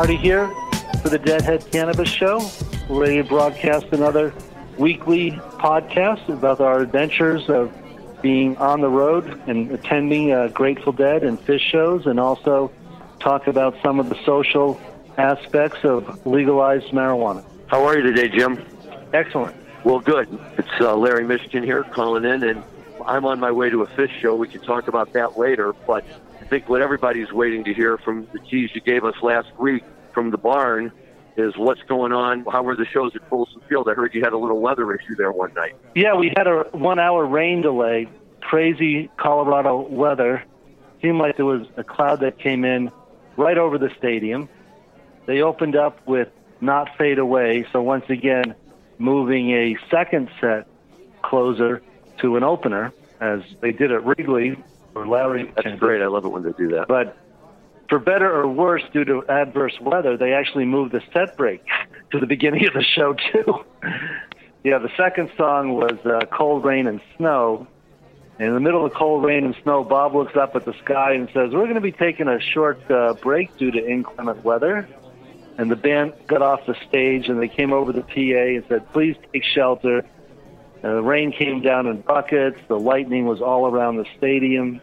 Marty here for the Deadhead Cannabis Show. We're ready to broadcast another weekly podcast about our adventures of being on the road and attending uh, Grateful Dead and Phish shows, and also talk about some of the social aspects of legalized marijuana. How are you today, Jim? Excellent. Well, good. It's uh, Larry Michigan here calling in, and I'm on my way to a Phish show. We can talk about that later, but think what everybody's waiting to hear from the keys you gave us last week from the barn is what's going on. How were the shows at Folsom Field? I heard you had a little weather issue there one night. Yeah, we had a one hour rain delay. Crazy Colorado weather. Seemed like there was a cloud that came in right over the stadium. They opened up with Not Fade Away, so once again, moving a second set closer to an opener, as they did at Wrigley, or Larry. That's great. I love it when they do that. But for better or worse, due to adverse weather, they actually moved the set break to the beginning of the show too. yeah, the second song was uh, "Cold Rain and Snow." In the middle of cold rain and snow, Bob looks up at the sky and says, "We're going to be taking a short uh, break due to inclement weather." And the band got off the stage and they came over the PA and said, "Please take shelter." Uh, the rain came down in buckets. The lightning was all around the stadium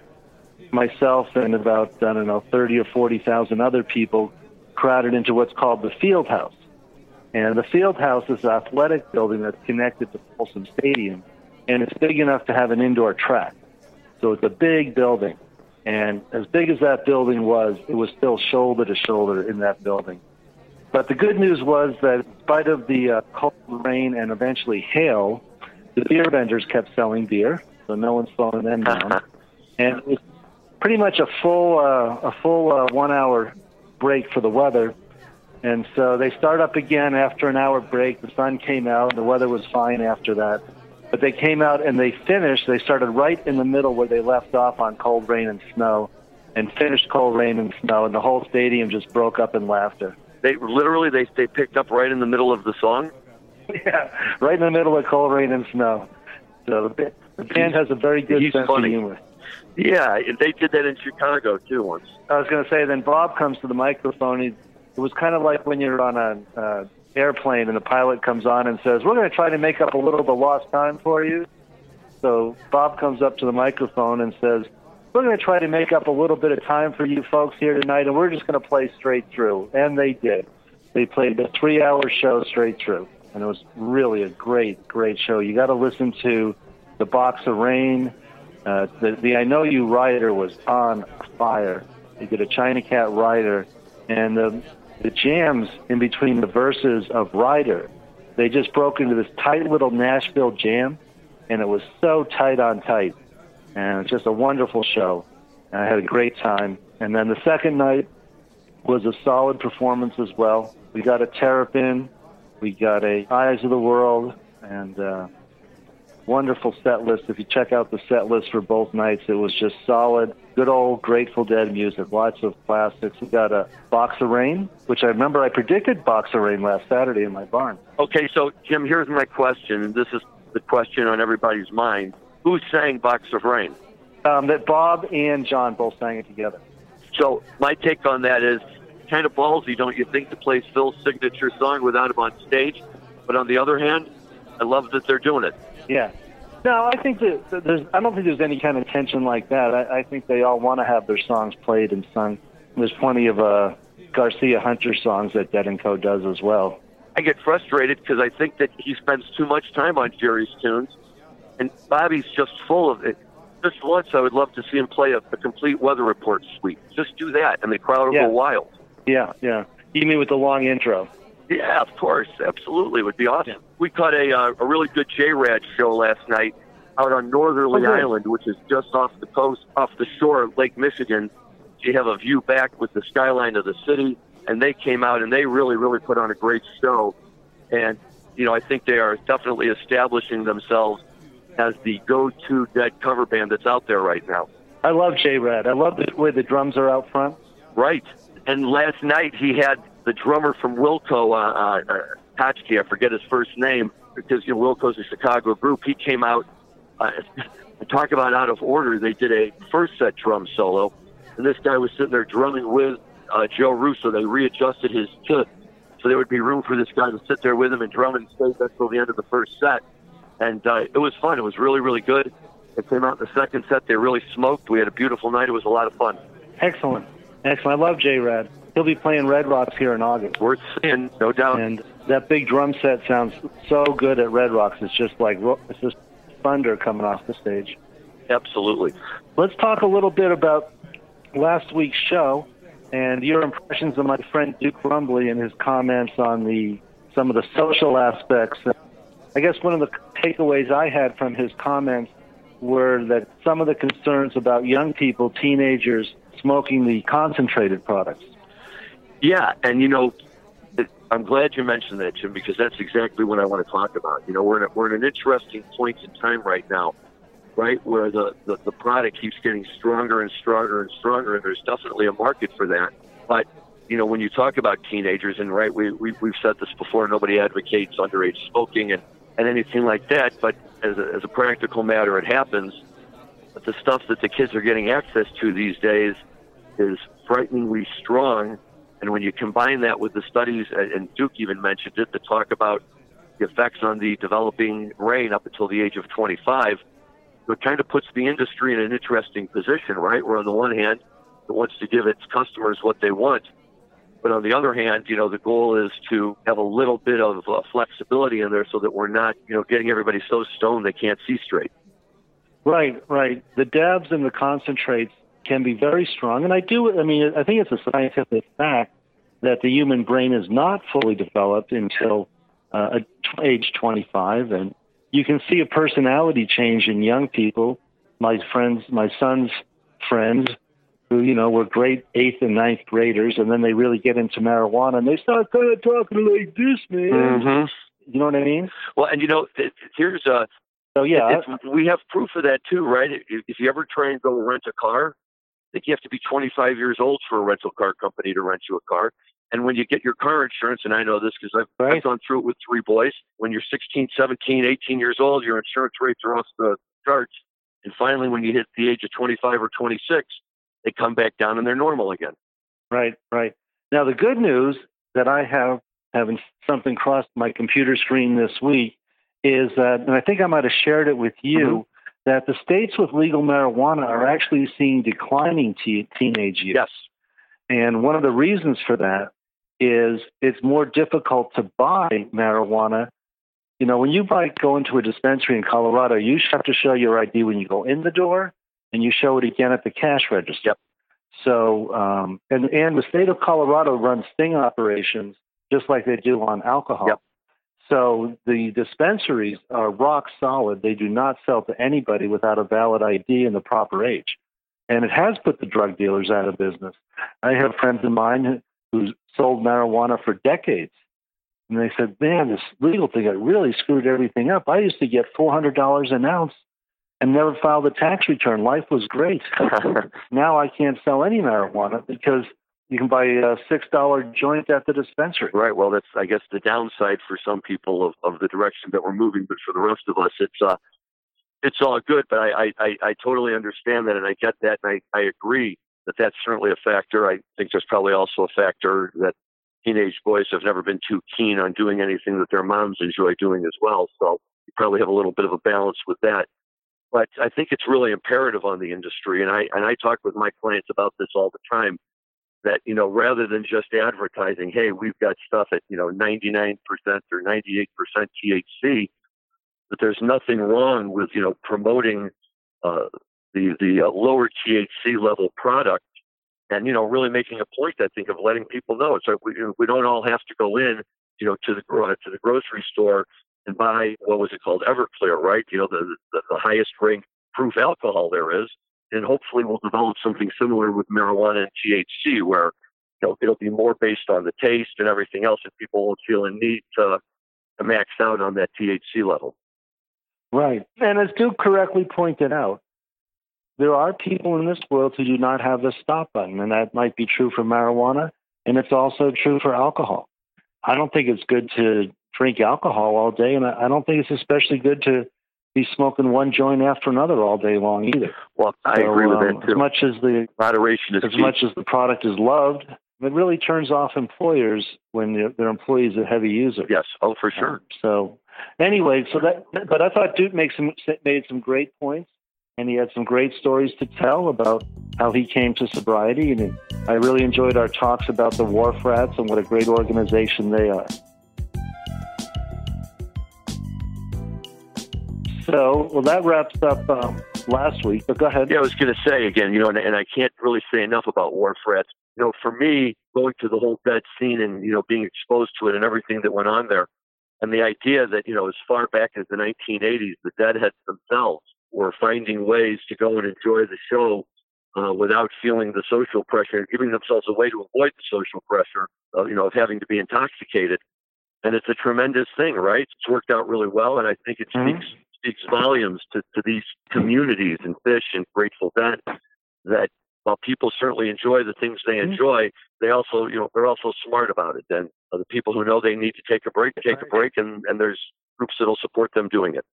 myself and about I don't know thirty or forty thousand other people crowded into what's called the Field House. And the Field House is an athletic building that's connected to Folsom Stadium, and it's big enough to have an indoor track. So it's a big building, and as big as that building was, it was still shoulder to shoulder in that building. But the good news was that in spite of the uh, cold rain and eventually hail, the beer vendors kept selling beer, so no one's slowing them down. and it was pretty much a full uh, a full uh, one hour break for the weather. And so they start up again after an hour break. The sun came out. The weather was fine after that. But they came out and they finished. They started right in the middle where they left off on cold rain and snow, and finished cold rain and snow. And the whole stadium just broke up in laughter. They literally they they picked up right in the middle of the song. Yeah, right in the middle of cold rain and snow. So the, the band has a very good He's sense funny. of humor. Yeah, they did that in Chicago too once. I was going to say, then Bob comes to the microphone. He, it was kind of like when you're on an uh, airplane and the pilot comes on and says, "We're going to try to make up a little of the lost time for you." So Bob comes up to the microphone and says, "We're going to try to make up a little bit of time for you folks here tonight, and we're just going to play straight through." And they did. They played a three-hour show straight through, and it was really a great, great show. You got to listen to the Box of Rain. Uh, the, the I Know You Rider was on fire. They did a China Cat Rider, and the, the jams in between the verses of Rider, they just broke into this tight little Nashville jam, and it was so tight on tight. And it's just a wonderful show. And I had a great time. And then the second night was a solid performance as well. We got a Terrapin, we got a Eyes of the World, and uh, wonderful set list. If you check out the set list for both nights, it was just solid, good old Grateful Dead music, lots of classics. We got a Box of Rain, which I remember I predicted Box of Rain last Saturday in my barn. Okay, so Jim, here's my question. This is the question on everybody's mind. Who sang Box of Rain? Um, that Bob and John both sang it together. So my take on that is kind of ballsy, don't you think, to play Phil's signature song without him on stage? But on the other hand, I love that they're doing it. Yeah. No, I think that there's. I don't think there's any kind of tension like that. I, I think they all want to have their songs played and sung. There's plenty of uh, Garcia Hunter songs that Dead and Co does as well. I get frustrated because I think that he spends too much time on Jerry's tunes, and Bobby's just full of it. Just once, I would love to see him play a, a complete weather report suite. Just do that, and the crowd will Yeah. go wild. Yeah, yeah. You mean with the long intro? Yeah, of course, absolutely, it would be awesome. We caught a uh, a really good J Rad show last night out on Northerly Oh. Island, which is just off the coast, off the shore of Lake Michigan. You have a view back with the skyline of the city, and they came out and they really, really put on a great show. And you know, I think they are definitely establishing themselves as the go-to Dead cover band that's out there right now. I love J Rad. I love the way the drums are out front. Right. And last night he had the drummer from Wilco, uh, uh, Hotchkiss, I forget his first name, because you know, Wilco's a Chicago group. He came out, uh, talk about out of order. They did a first set drum solo, and this guy was sitting there drumming with uh, Joe Russo. They readjusted his kit so there would be room for this guy to sit there with him and drum and stay until the end of the first set. And uh, it was fun. It was really, really good. It came out in the second set. They really smoked. We had a beautiful night. It was a lot of fun. Excellent. Excellent. I love J Red. He'll be playing Red Rocks here in August. Worth seeing, no doubt. And that big drum set sounds so good at Red Rocks. It's just like it's just thunder coming off the stage. Absolutely. Let's talk a little bit about last week's show and your impressions of my friend Duke Rumbly and his comments on the some of the social aspects. I guess one of the takeaways I had from his comments were that some of the concerns about young people, teenagers, smoking the concentrated products. Yeah, and you know, I'm glad you mentioned that, Jim, because that's exactly what I want to talk about. You know, we're at, we're at an interesting point in time right now right? Where the, the, the product keeps getting stronger and stronger and stronger, and there's definitely a market for that. But, you know, when you talk about teenagers, and right, we, we, we've said this before, nobody advocates underage smoking and, and anything like that, but as a, as a practical matter, it happens. But the stuff that the kids are getting access to these days is frighteningly strong. And when you combine that with the studies, and Duke even mentioned it, that talk about the effects on the developing brain up until the age of 25, it kind of puts the industry in an interesting position, right? Where on the one hand, it wants to give its customers what they want, but on the other hand, you know, the goal is to have a little bit of uh, flexibility in there so that we're not, you know, getting everybody so stoned they can't see straight. Right, right. The dabs and the concentrates can be very strong, and I do. I mean, I think it's a scientific fact that the human brain is not fully developed until uh, age 25, and you can see a personality change in young people. My friends, my son's friends, who you know were great eighth and ninth graders, and then they really get into marijuana, and they start kind of talking like this, man. Mm-hmm. You know what I mean? Well, and you know, here's a. So yeah, we have proof of that too, right? If you ever try and go rent a car, I think you have to be 25 years old for a rental car company to rent you a car. And when you get your car insurance, and I know this because I've, right. I've gone through it with three boys, when you're 16, 17, 18 years old, your insurance rates are off the charts. And finally, when you hit the age of 25 or 26, they come back down and they're normal again. Right, right. Now, the good news that I have having something cross my computer screen this week is that, and I think I might have shared it with you, mm-hmm. that the states with legal marijuana are actually seeing declining te- teenage use. Yes. And one of the reasons for that is it's more difficult to buy marijuana. You know, when you buy go into a dispensary in Colorado, you have to show your ID when you go in the door, and you show it again at the cash register. Yep. So, um, and and the state of Colorado runs sting operations just like they do on alcohol. Yep. So the dispensaries are rock solid. They do not sell to anybody without a valid ID and the proper age. And it has put the drug dealers out of business. I have friends of mine who sold marijuana for decades. And they said, man, this legal thing, it really screwed everything up. I used to get $400 an ounce and never filed a tax return. Life was great. now I can't sell any marijuana because you can buy a six dollar joint at the dispensary. Right. Well, that's I guess the downside for some people of, of the direction that we're moving, but for the rest of us, it's uh, it's all good. But I, I I totally understand that, and I get that, and I I agree that that's certainly a factor. I think there's probably also a factor that teenage boys have never been too keen on doing anything that their moms enjoy doing as well. So you probably have a little bit of a balance with that. But I think it's really imperative on the industry, and I and I talk with my clients about this all the time. That you know, rather than just advertising, hey, we've got stuff at you know 99% or 98% THC, that there's nothing wrong with you know promoting uh, the the uh, lower THC level product, and you know really making a point. I think of letting people know. So we we don't all have to go in, you know, to the to the grocery store and buy what was it called Everclear, right? You know, the the, the highest ranked proof alcohol there is, and hopefully we'll develop something similar with marijuana and THC, where you know it'll be more based on the taste and everything else, and people won't feel a need to to max out on that THC level. Right. And as Duke correctly pointed out, there are people in this world who do not have the stop button, and that might be true for marijuana, and it's also true for alcohol. I don't think it's good to drink alcohol all day, and I don't think it's especially good to be smoking one joint after another all day long either. Well, I so, agree with um, that too. As much as the moderation is as key. much as the product is loved, it really turns off employers when their, their employees are heavy users. Yes, oh for sure. Um, so anyway, so that but I thought Duke makes some made some great points, and he had some great stories to tell about how he came to sobriety, and I really enjoyed our talks about the Wharf Rats and what a great organization they are. So, well, that wraps up um, last week. But go ahead. Yeah, I was going to say again, you know, and, and, I can't really say enough about Wharf Rats. You know, for me, going to the whole dead scene and you know being exposed to it and everything that went on there, and the idea that you know as far back as the 1980s, the Deadheads themselves were finding ways to go and enjoy the show uh, without feeling the social pressure and giving themselves a way to avoid the social pressure, of, you know, of having to be intoxicated. And it's a tremendous thing, right? It's worked out really well, and I think it mm-hmm. Speaks volumes to, to these communities and Phish and Grateful Dead that while people certainly enjoy the things they mm-hmm. enjoy, they also, you know, they're also smart about it. And the people who know they need to take a break, take a break, and, and there's groups that'll support them doing it.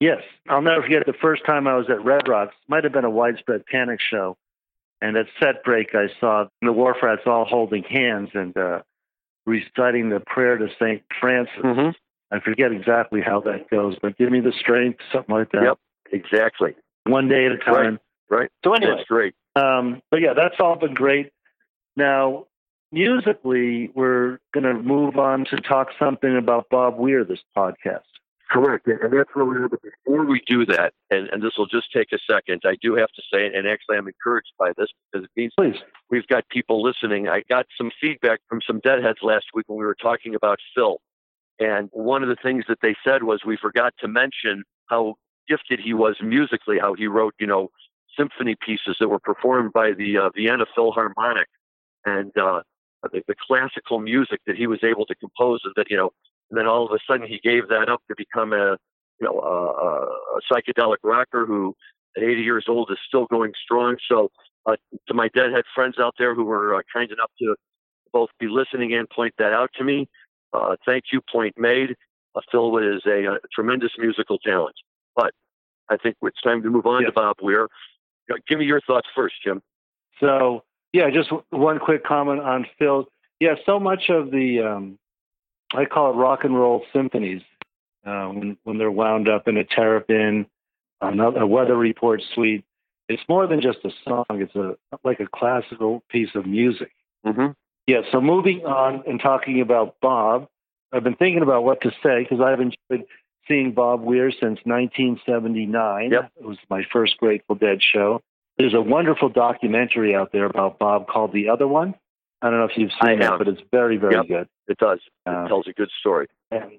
Yes. I'll never forget the first time I was at Red Rocks, might have been a widespread panic show. And at set break, I saw the Wharf Rats all holding hands and uh, reciting the prayer to St. Francis. Mm-hmm. I forget exactly how that goes, but give me the strength, something like that. Yep, exactly. One day at a time. Right. right. So anyway, that's great. Um, but yeah, that's all been great. Now, musically, we're going to move on to talk something about Bob Weir this podcast. Correct, and that's really. But before we do that, and, and this will just take a second, I do have to say, and actually, I'm encouraged by this because it means Please. we've got people listening. I got some feedback from some deadheads last week when we were talking about Phil, and one of the things that they said was we forgot to mention how gifted he was musically, how he wrote, you know, symphony pieces that were performed by the uh, Vienna Philharmonic, and uh, the, the, classical music that he was able to compose, and that you know, and then all of a sudden he gave that up to become a, you know, a, a psychedelic rocker who, at 80 years old, is still going strong. So, uh, to my deadhead friends out there who were uh, kind enough to both be listening and point that out to me, uh, thank you, point made. Uh, Phil is a, a, tremendous musical talent. But I think it's time to move on yes. to Bob Weir. Give me your thoughts first, Jim. So, yeah, just one quick comment on Phil. Yeah, so much of the, um, I call it rock and roll symphonies, uh, when, when they're wound up in a terrapin, another, a weather report suite. It's more than just a song. It's a like a classical piece of music. Mm-hmm. Yeah, so moving on and talking about Bob, I've been thinking about what to say because I've enjoyed seeing Bob Weir since 1979. Yep. It was my first Grateful Dead show. There's a wonderful documentary out there about Bob called The Other One. I don't know if you've seen it, but it's very, very yep, good. It does. It um, tells a good story. And,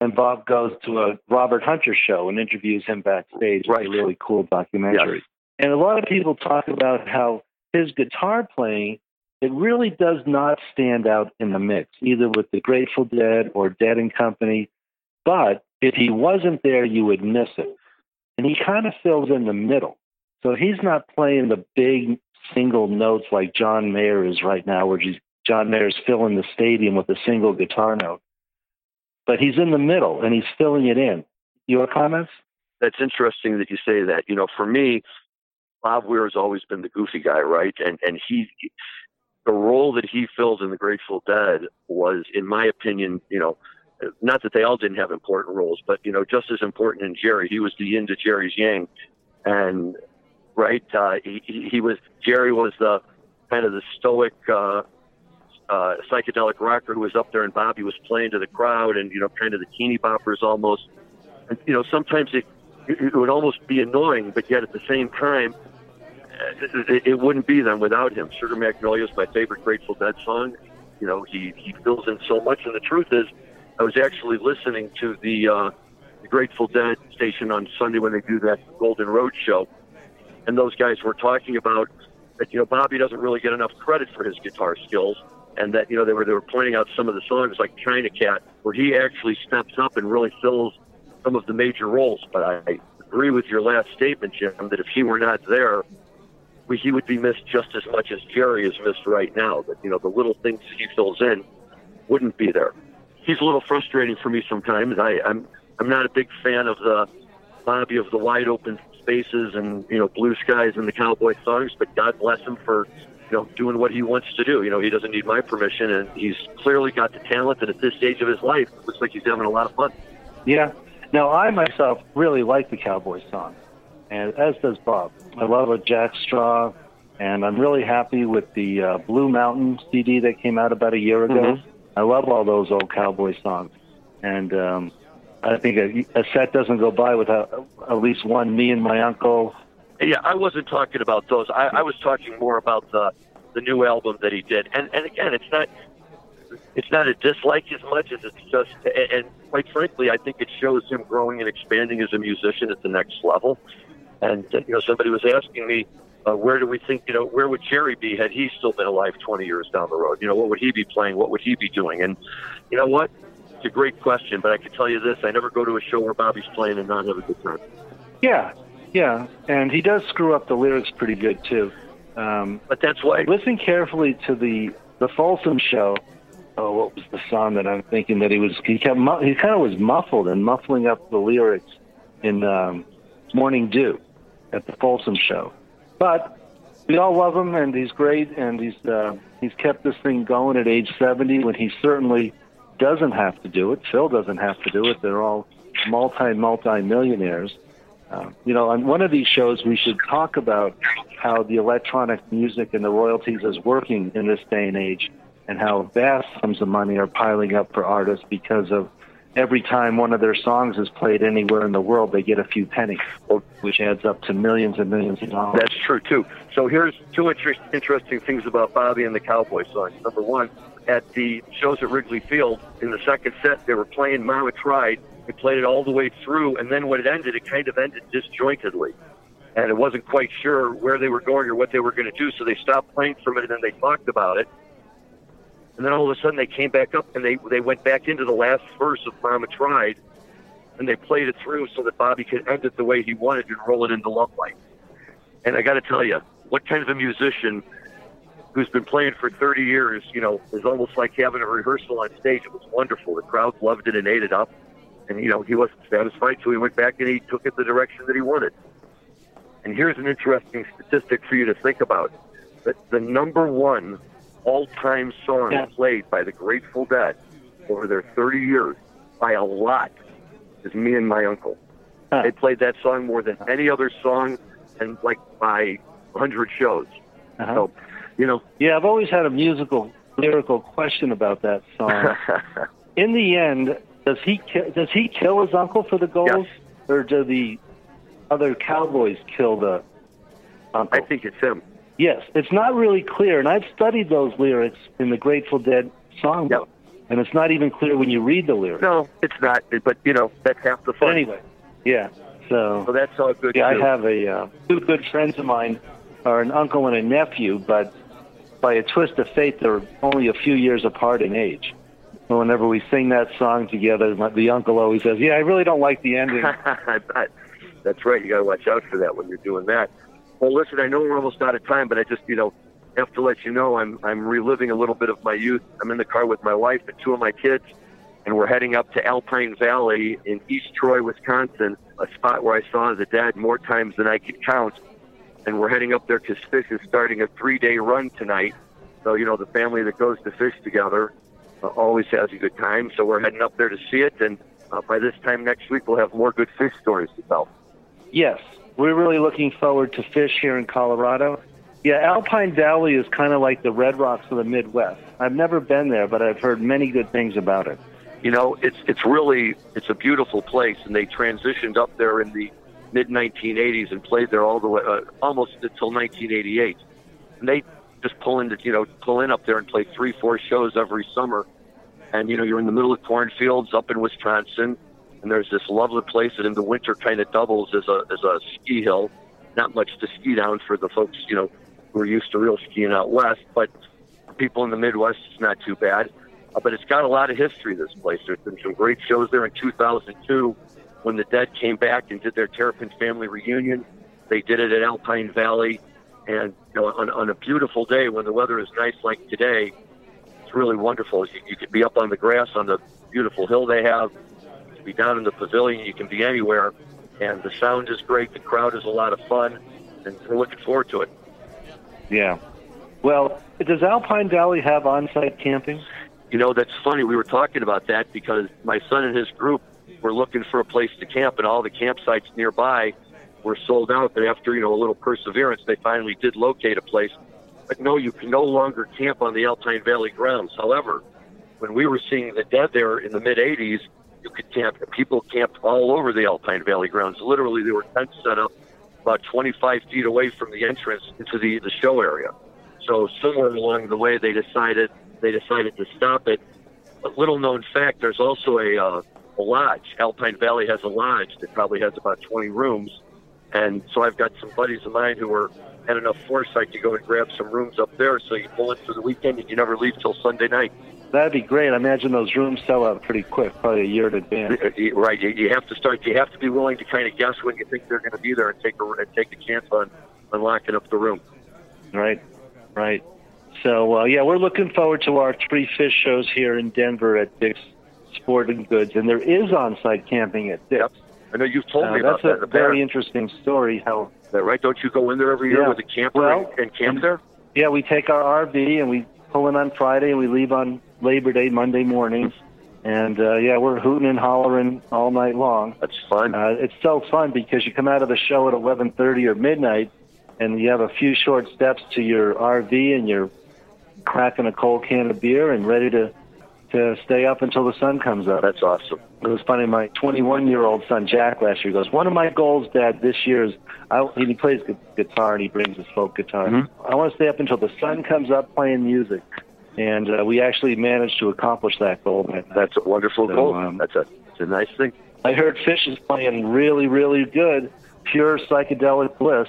and Bob goes to a Robert Hunter show and interviews him backstage. Right. It's a really cool documentary. Yes. And a lot of people talk about how his guitar playing it really does not stand out in the mix, either with the Grateful Dead or Dead and Company. But if he wasn't there, you would miss it. And he kind of fills in the middle. So he's not playing the big single notes like John Mayer is right now, where John Mayer's filling the stadium with a single guitar note. But he's in the middle and he's filling it in. Your comments? That's interesting that you say that. You know, for me, Bob Weir has always been the goofy guy, right? And and he the role that he filled in the Grateful Dead was, in my opinion, you know, not that they all didn't have important roles, but you know, just as important in Jerry. He was the yin to Jerry's yang, and right, uh, he, he was Jerry was the kind of the stoic uh, uh, psychedelic rocker who was up there, and Bobby was playing to the crowd, and you know, kind of the teeny boppers almost. And you know, sometimes it it would almost be annoying, but yet at the same time, it, it wouldn't be them without him. Sugar Magnolia is my favorite Grateful Dead song. You know, he, he fills in so much. And the truth is, I was actually listening to the, uh, the Grateful Dead station on Sunday when they do that Golden Road show. And those guys were talking about that, you know, Bobby doesn't really get enough credit for his guitar skills. And that, you know, they were, they were pointing out some of the songs like China Cat, where he actually steps up and really fills some of the major roles. But I, agree with your last statement, Jim, that if he were not there, he would be missed just as much as Jerry is missed right now. That you know the little things he fills in wouldn't be there. He's a little frustrating for me sometimes. I, I'm I'm not a big fan of the Bobby of the wide open spaces and you know blue skies and the cowboy songs, but God bless him for you know doing what he wants to do. You know he doesn't need my permission, and he's clearly got the talent. And at this stage of his life, it looks like he's having a lot of fun. Yeah. Now I myself really like the cowboy song, and as does Bob. I love a Jack Straw, and I'm really happy with the uh, Blue Mountain CD that came out about a year ago. Mm-hmm. I love all those old cowboy songs, and um, I think a, a set doesn't go by without at least one. Me and my uncle. Yeah, I wasn't talking about those. I, I was talking more about the the new album that he did. And and again, it's not it's not a dislike as much as it's just. And quite frankly, I think it shows him growing and expanding as a musician at the next level. And uh, you know, somebody was asking me, uh, where do we think, you know, where would Jerry be had he still been alive 20 years down the road? You know, what would he be playing? What would he be doing? And you know what? It's a great question, but I can tell you this: I never go to a show where Bobby's playing and not have a good time. Yeah, yeah, and he does screw up the lyrics pretty good too. Um, but that's why. Listen carefully to the the Folsom show. Oh, what was the song that I'm thinking that he was? He kept he kind of was muffled and muffling up the lyrics in um, Morning Dew at the Folsom show. But we all love him, and he's great, and he's uh, he's kept this thing going at age 70 when he certainly doesn't have to do it. Phil doesn't have to do it. They're all multi multi millionaires. Uh, you know, on one of these shows, we should talk about how the electronic music and the royalties is working in this day and age, and how vast sums of money are piling up for artists because of every time one of their songs is played anywhere in the world, they get a few pennies, which adds up to millions and millions of dollars. That's true too. So here's two inter- interesting things about Bobby and the Cowboy songs. Number one, at the shows at Wrigley Field in the second set, they were playing Mama Tried. They played it all the way through, and then when it ended, it kind of ended disjointedly. And it wasn't quite sure where they were going or what they were going to do, so they stopped playing for a minute and then they talked about it. And then all of a sudden they came back up and they, they went back into the last verse of Mama Tried, and they played it through so that Bobby could end it the way he wanted and roll it into Love Light. And I got to tell you, what kind of a musician who's been playing for 30 years, you know, is almost like having a rehearsal on stage. It was wonderful. The crowd loved it and ate it up. And, you know, he wasn't satisfied, so he went back and he took it the direction that he wanted. And here's an interesting statistic for you to think about. That the number one all-time song Yeah. played by the Grateful Dead over their 30 years by a lot is Me and My Uncle. Huh. They played that song more than any other song and like by 100 shows. Uh-huh. So, you know, Yeah, I've always had a musical, lyrical question about that song. In the end, does he ki- does he kill his uncle for the gold, Yes. or do the other cowboys kill the uncle? I think it's him. Yes, it's not really clear, and I've studied those lyrics in the Grateful Dead songbook, and it's not even clear when you read the lyrics. No, it's not. But you know, that's half the But fun. anyway, yeah. So So that's all good. Yeah, I have a uh, two good friends of mine are an uncle and a nephew, but by a twist of fate, they're only a few years apart in age. So whenever we sing that song together, the uncle always says, "Yeah, I really don't like the ending." That's right. You got to watch out for that when you're doing that. Well, listen, I know we're almost out of time, but I just, you know, have to let you know I'm I'm reliving a little bit of my youth. I'm in the car with my wife and two of my kids, and we're heading up to Alpine Valley in East Troy, Wisconsin, a spot where I saw the dead more times than I could count. And we're heading up there because Phish is starting a three-day run tonight. So, you know, the family that goes to Phish together uh, always has a good time. So we're heading up there to see it, and uh, by this time next week, we'll have more good Phish stories to tell. yes, we're really looking forward to Phish here in Colorado. Yeah, Alpine Valley is kind of like the Red Rocks of the Midwest. I've never been there, but I've heard many good things about it. You know, it's it's really it's a beautiful place, and they transitioned up there in the mid 1980s and played there all the way uh, almost until 1988. And they just pull into you know pull in up there and play three four shows every summer. And you know you're in the middle of cornfields up in Wisconsin, and there's this lovely place that in the winter kind of doubles as a as a ski hill. Not much to ski down for the folks you know who are used to real skiing out west, but people in the Midwest, it's not too bad. Uh, but it's got a lot of history. This place. There's been some great shows there in 2002. when the Dead came back and did their Terrapin family reunion. They did it at Alpine Valley, and you know, on, on a beautiful day when the weather is nice like today, it's really wonderful. You, you could be up on the grass on the beautiful hill they have. Be down in the pavilion. You can be anywhere, and the sound is great. The crowd is a lot of fun, and we're looking forward to it. Yeah. Well, does Alpine Valley have on-site camping? You know, that's funny. We were talking about that because my son and his group were looking for a place to camp, and all the campsites nearby were sold out. But after you know a little perseverance, they finally did locate a place. But no, you can no longer camp on the Alpine Valley grounds. However, when we were seeing the dead there in the mid '80s, you could camp. People camped all over the Alpine Valley grounds. Literally, there were tents set up about 25 feet away from the entrance into the the show area. So somewhere along the way, they decided they decided to stop it. A little known fact: there's also a uh, a lodge. Alpine Valley has a lodge that probably has about 20 rooms, and so I've got some buddies of mine who are had enough foresight to go and grab some rooms up there. So you pull in for the weekend and you never leave till Sunday night. That'd be great. I imagine those rooms sell out pretty quick, probably a year in advance. Right. You have to start. You have to be willing to kind of guess when you think they're going to be there and take a and take a chance on unlocking up the room. Right. Right. So uh, yeah, we're looking forward to our three Phish shows here in Denver at Dick's Sporting Goods, and there is on-site camping at Dick's. Yep. I know you've told Uh, me about that's that. in a very interesting story. How Is that right? Don't you go in there every year Yeah. with a camper Well, and, and camp there? yeah, we take our RV and we pull in on Friday and we leave on Labor Day Monday mornings, and uh, yeah, we're hooting and hollering all night long. That's fun. Uh, it's so fun because you come out of the show at 11:30 or midnight, and you have a few short steps to your RV, and you're cracking a cold can of beer and ready to to stay up until the sun comes up. That's awesome. It was funny. My 21 year old son Jack last year goes, one of my goals, Dad, this year is I, he plays gu- guitar and he brings his folk guitar. Mhm. I want to stay up until the sun comes up playing music, and uh, we actually managed to accomplish that goal. That night. That's a wonderful So, goal. um, that's a that's a nice thing. I heard Phish is playing really, really good, pure psychedelic bliss.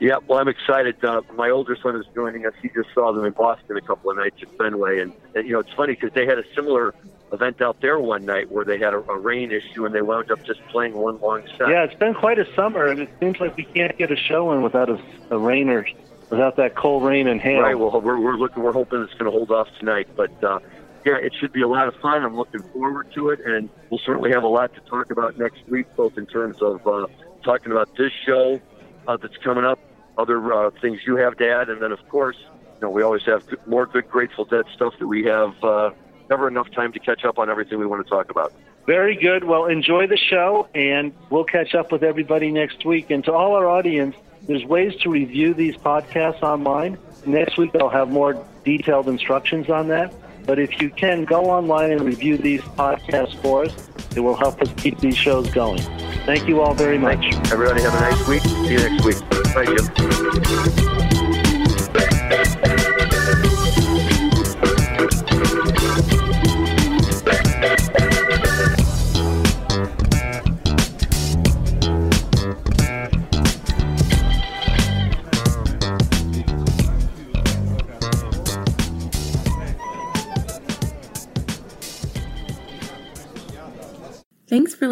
Yeah, well, I'm excited. Uh, my older son is joining us. He just saw them in Boston a couple of nights at Fenway, and, and you know it's funny because they had a similar event out there one night where they had a, a rain issue and they wound up just playing one long set. Yeah, it's been quite a summer, and it seems like we can't get a show in without a, a rain or without that cold rain and hail. Right. Well, we're, we're looking. We're hoping it's going to hold off tonight, but uh, yeah, it should be a lot of fun. I'm looking forward to it, and we'll certainly have a lot to talk about next week, both in terms of uh, talking about this show uh, that's coming up, other uh, things you have, Dad, and then of course, you know, we always have good, more good Grateful Dead stuff that we have. Uh, never enough time to catch up on everything we want to talk about. Very good. Well, enjoy the show, and we'll catch up with everybody next week. And to all our audience, there's ways to review these podcasts online. Next week, I'll have more detailed instructions on that. But if you can, go online and review these podcasts for us. It will help us keep these shows going. Thank you all very much. Everybody have a nice week. See you next week. Thank you.